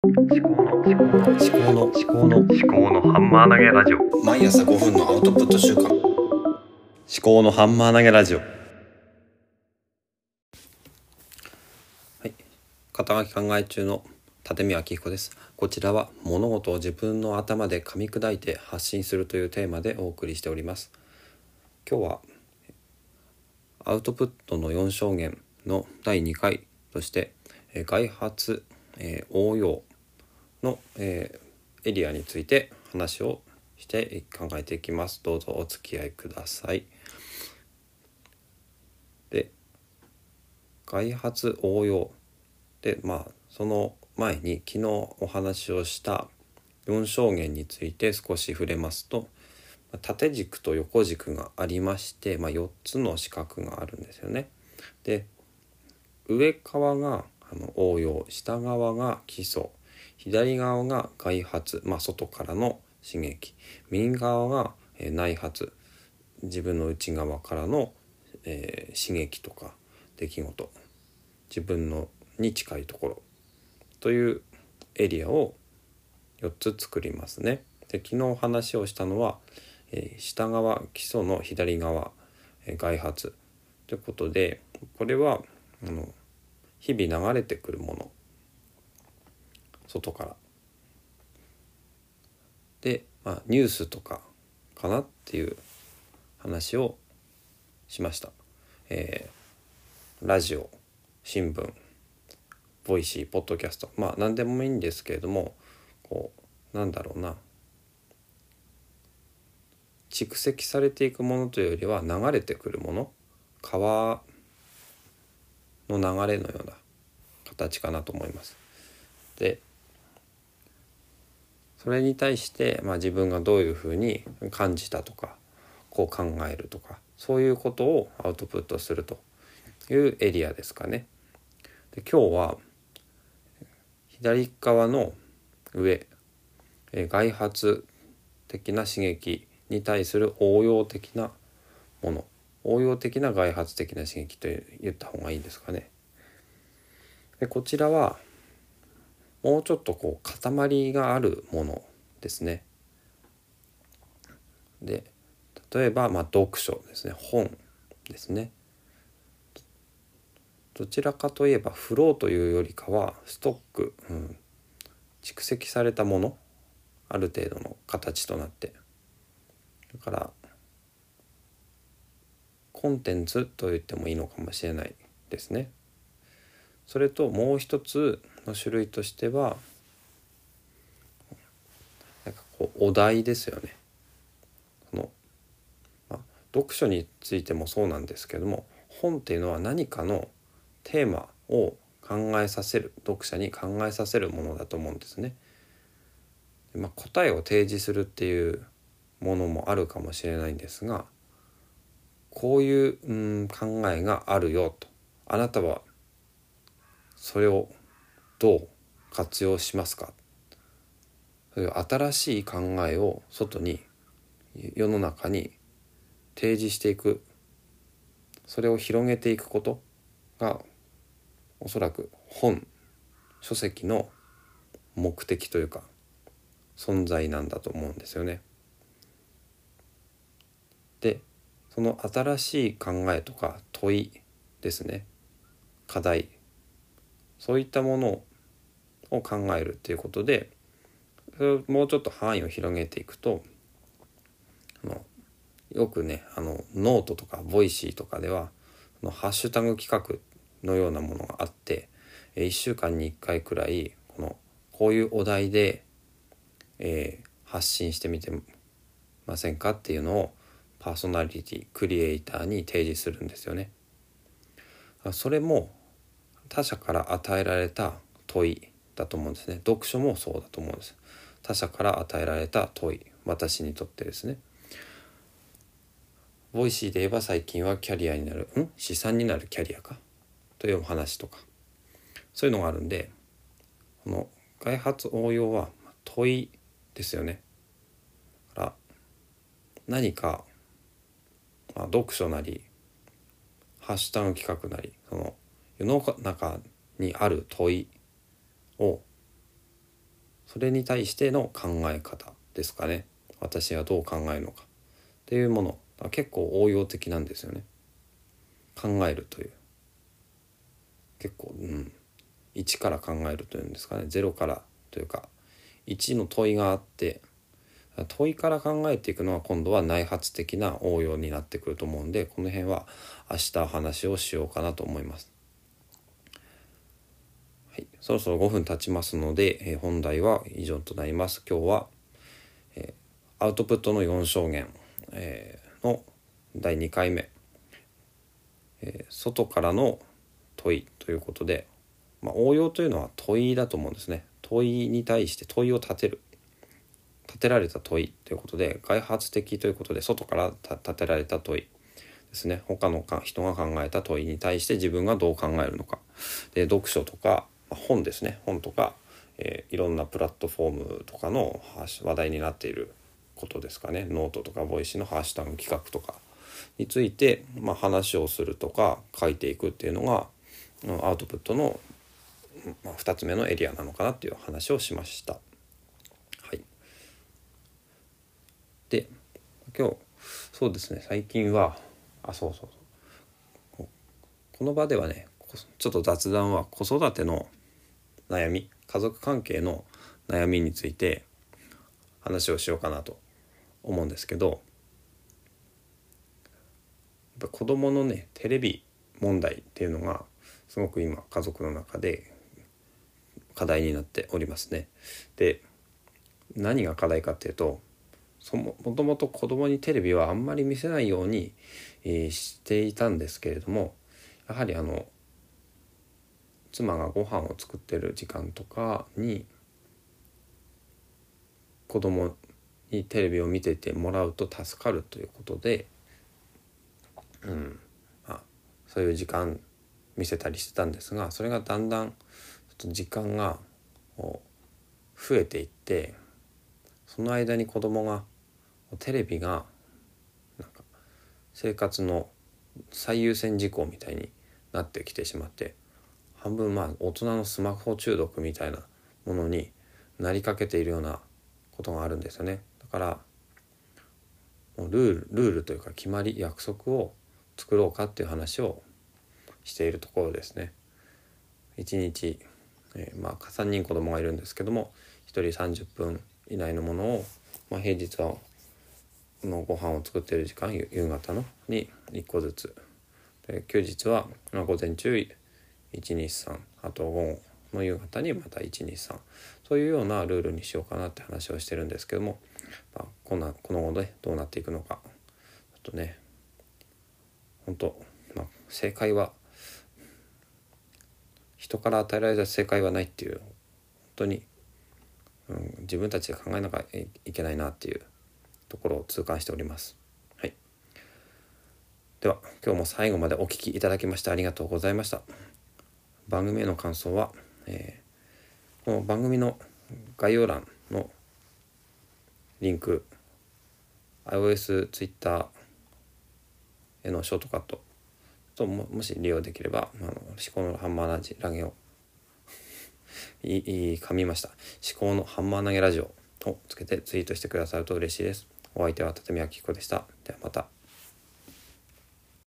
思考の思考の思考の思考の思考のハンマー投げラジオ。毎朝5分のアウトプット週間。思考のハンマー投げラジオ。はい。肩書き考え中の立見明彦です。こちらは物事を自分の頭で噛み砕いて発信するというテーマでお送りしております。今日はアウトプットの4証言の第2回としてえー外発、えー応用の、えーエリアについて話をして考えていきます。どうぞお付き合いください。で外発応用。でまあその前に昨日お話をした4証言について少し触れますとま縦軸と横軸がありまして、まあ、4つの四角があるんですよね。で上側があの応用。下側が基礎。左側が外発、まあ、外からの刺激。右側が、内発。自分の内側からの、えー刺激とか出来事。自分のに近いところ。というエリアを4つ作りますね。で昨日話をしたのは、えー下側基礎の左側、えー外発。ということでこれはあの日々流れてくるもの。外から。で、まあ、ニュースとかかなっていう話をしました。えーラジオ新聞 Voicy ポッドキャストまあ何でもいいんですけれどもこうなんだろうな蓄積されていくものというよりは流れてくるもの川の流れのような形かなと思います。でそれに対して、まあ、自分がどういうふうに感じたとかこう考えるとかそういうことをアウトプットするというエリアですかね。で今日は左側の上え外発的な刺激に対する応用的なもの応用的な外発的な刺激と言った方がいいんですかね。でこちらはもうちょっとこう塊があるものですね。で例えばまあ読書ですね本ですね。どちらかといえばフローというよりかはストック、うん、蓄積されたものある程度の形となってだからコンテンツと言ってもいいのかもしれないですね。それともう一つの種類としてはなんかこうお題ですよね。この、まあ、読書についてもそうなんですけども本っていうのは何かのテーマを考えさせる読者に考えさせるものだと思うんですね。まあ、答えを提示するっていうものもあるかもしれないんですがこういううん考えがあるよとあなたはそれをどう活用しますか？そういう新しい考えを外に世の中に提示していく。それを広げていくことがおそらく本書籍の目的というか存在なんだと思うんですよね。でその新しい考えとか問いですね。課題。そういったものをを考えるっていうことでそれをもうちょっと範囲を広げていくとあのよくねあのノートとか Voicy とかではあのハッシュタグ企画のようなものがあって1週間に1回くらいこのこういうお題で、えー発信してみてませんかっていうのをパーソナリティクリエイターに提示するんですよね。それも他者から与えられた問いだと思うんですね。読書もそうだと思うんです。他者から与えられた問い私にとってですね。 Voicy で言えば最近はキャリアになるん？資産になるキャリアか？というお話とかそういうのがあるんでこの外発応用は問いですよね。から何か、まあ、読書なりハッシュタグ企画なりその世の中にある問いをそれに対しての考え方ですかね。私はどう考えるのか。っていうもの。結構応用的なんですよね。考えるという。結構うん。1から考えるというんですかね。0からというか1の問いがあって問いから考えていくのは今度は内発的な応用になってくると思うんでこの辺は明日話をしようかなと思います。い、そろそろ5分経ちますので、えー、本題は以上となります。今日は、えー、アウトプットの4証言、えー、の第2回目、え外からの問いということで、まあ、応用というのは問いだと思うんですね。問いに対して問いを立てる。立てられた問いということで外発的ということで外から立てられた問いですね。他の人が考えた問いに対して自分がどう考えるのか。で読書とか本ですね。本とか、えー、いろんなプラットフォームとかの話題になっていることですかね。ノートとか Voicy のハッシュタグ企画とかについて、まあ、話をするとか書いていくっていうのがアウトプットの、まあ、2つ目のエリアなのかなっていう話をしました。はい。で今日そうですね。最近はあそうそうそう。この場ではねちょっと雑談は子育ての悩み家族関係の悩みについて話をしようかなと思うんですけどやっぱ子供のねテレビ問題っていうのがすごく今家族の中で課題になっておりますね。で何が課題かっていうとそももともと子供にテレビはあんまり見せないように、えー、していたんですけれどもやはりあの妻がご飯を作ってる時間とかに子供にテレビを見ててもらうと助かるということで、うんまあ、そういう時間見せたりしてたんですがそれがだんだんちょっと時間が増えていってその間に子供がテレビがなんか生活の最優先事項みたいになってきてしまって半分まあ大人のスマホ中毒みたいなものになりかけているようなことがあるんですよね。だからもうルールルールというか決まり約束を作ろうかっていう話をしているところですね。1日、えー、まあ3人子供がいるんですけども1人30分以内のものを、まあ、平日はのご飯を作ってる時間夕方のに1個ずつで休日は、まあ、午前中123あと午後の夕方にまた123そういうようなルールにしようかなって話をしてるんですけども、まあ、こんなこの後でどうなっていくのかちょっとね本当、まあ、正解は人から与えられた正解はないっていう本当に、うん、自分たちで考えなきゃいけないなっていうところを痛感しております。では今日も最後までお聴きいただきましてありがとうございました。番組への感想は、えー、この番組の概要欄のリンク iOS、Twitter へのショートカットとももし利用できればあ思考のハンマー投げラゲを いい噛みました思考のハンマー投げラジオをつけてツイートしてくださると嬉しいですお相手は立宮紀子でした。ではまた。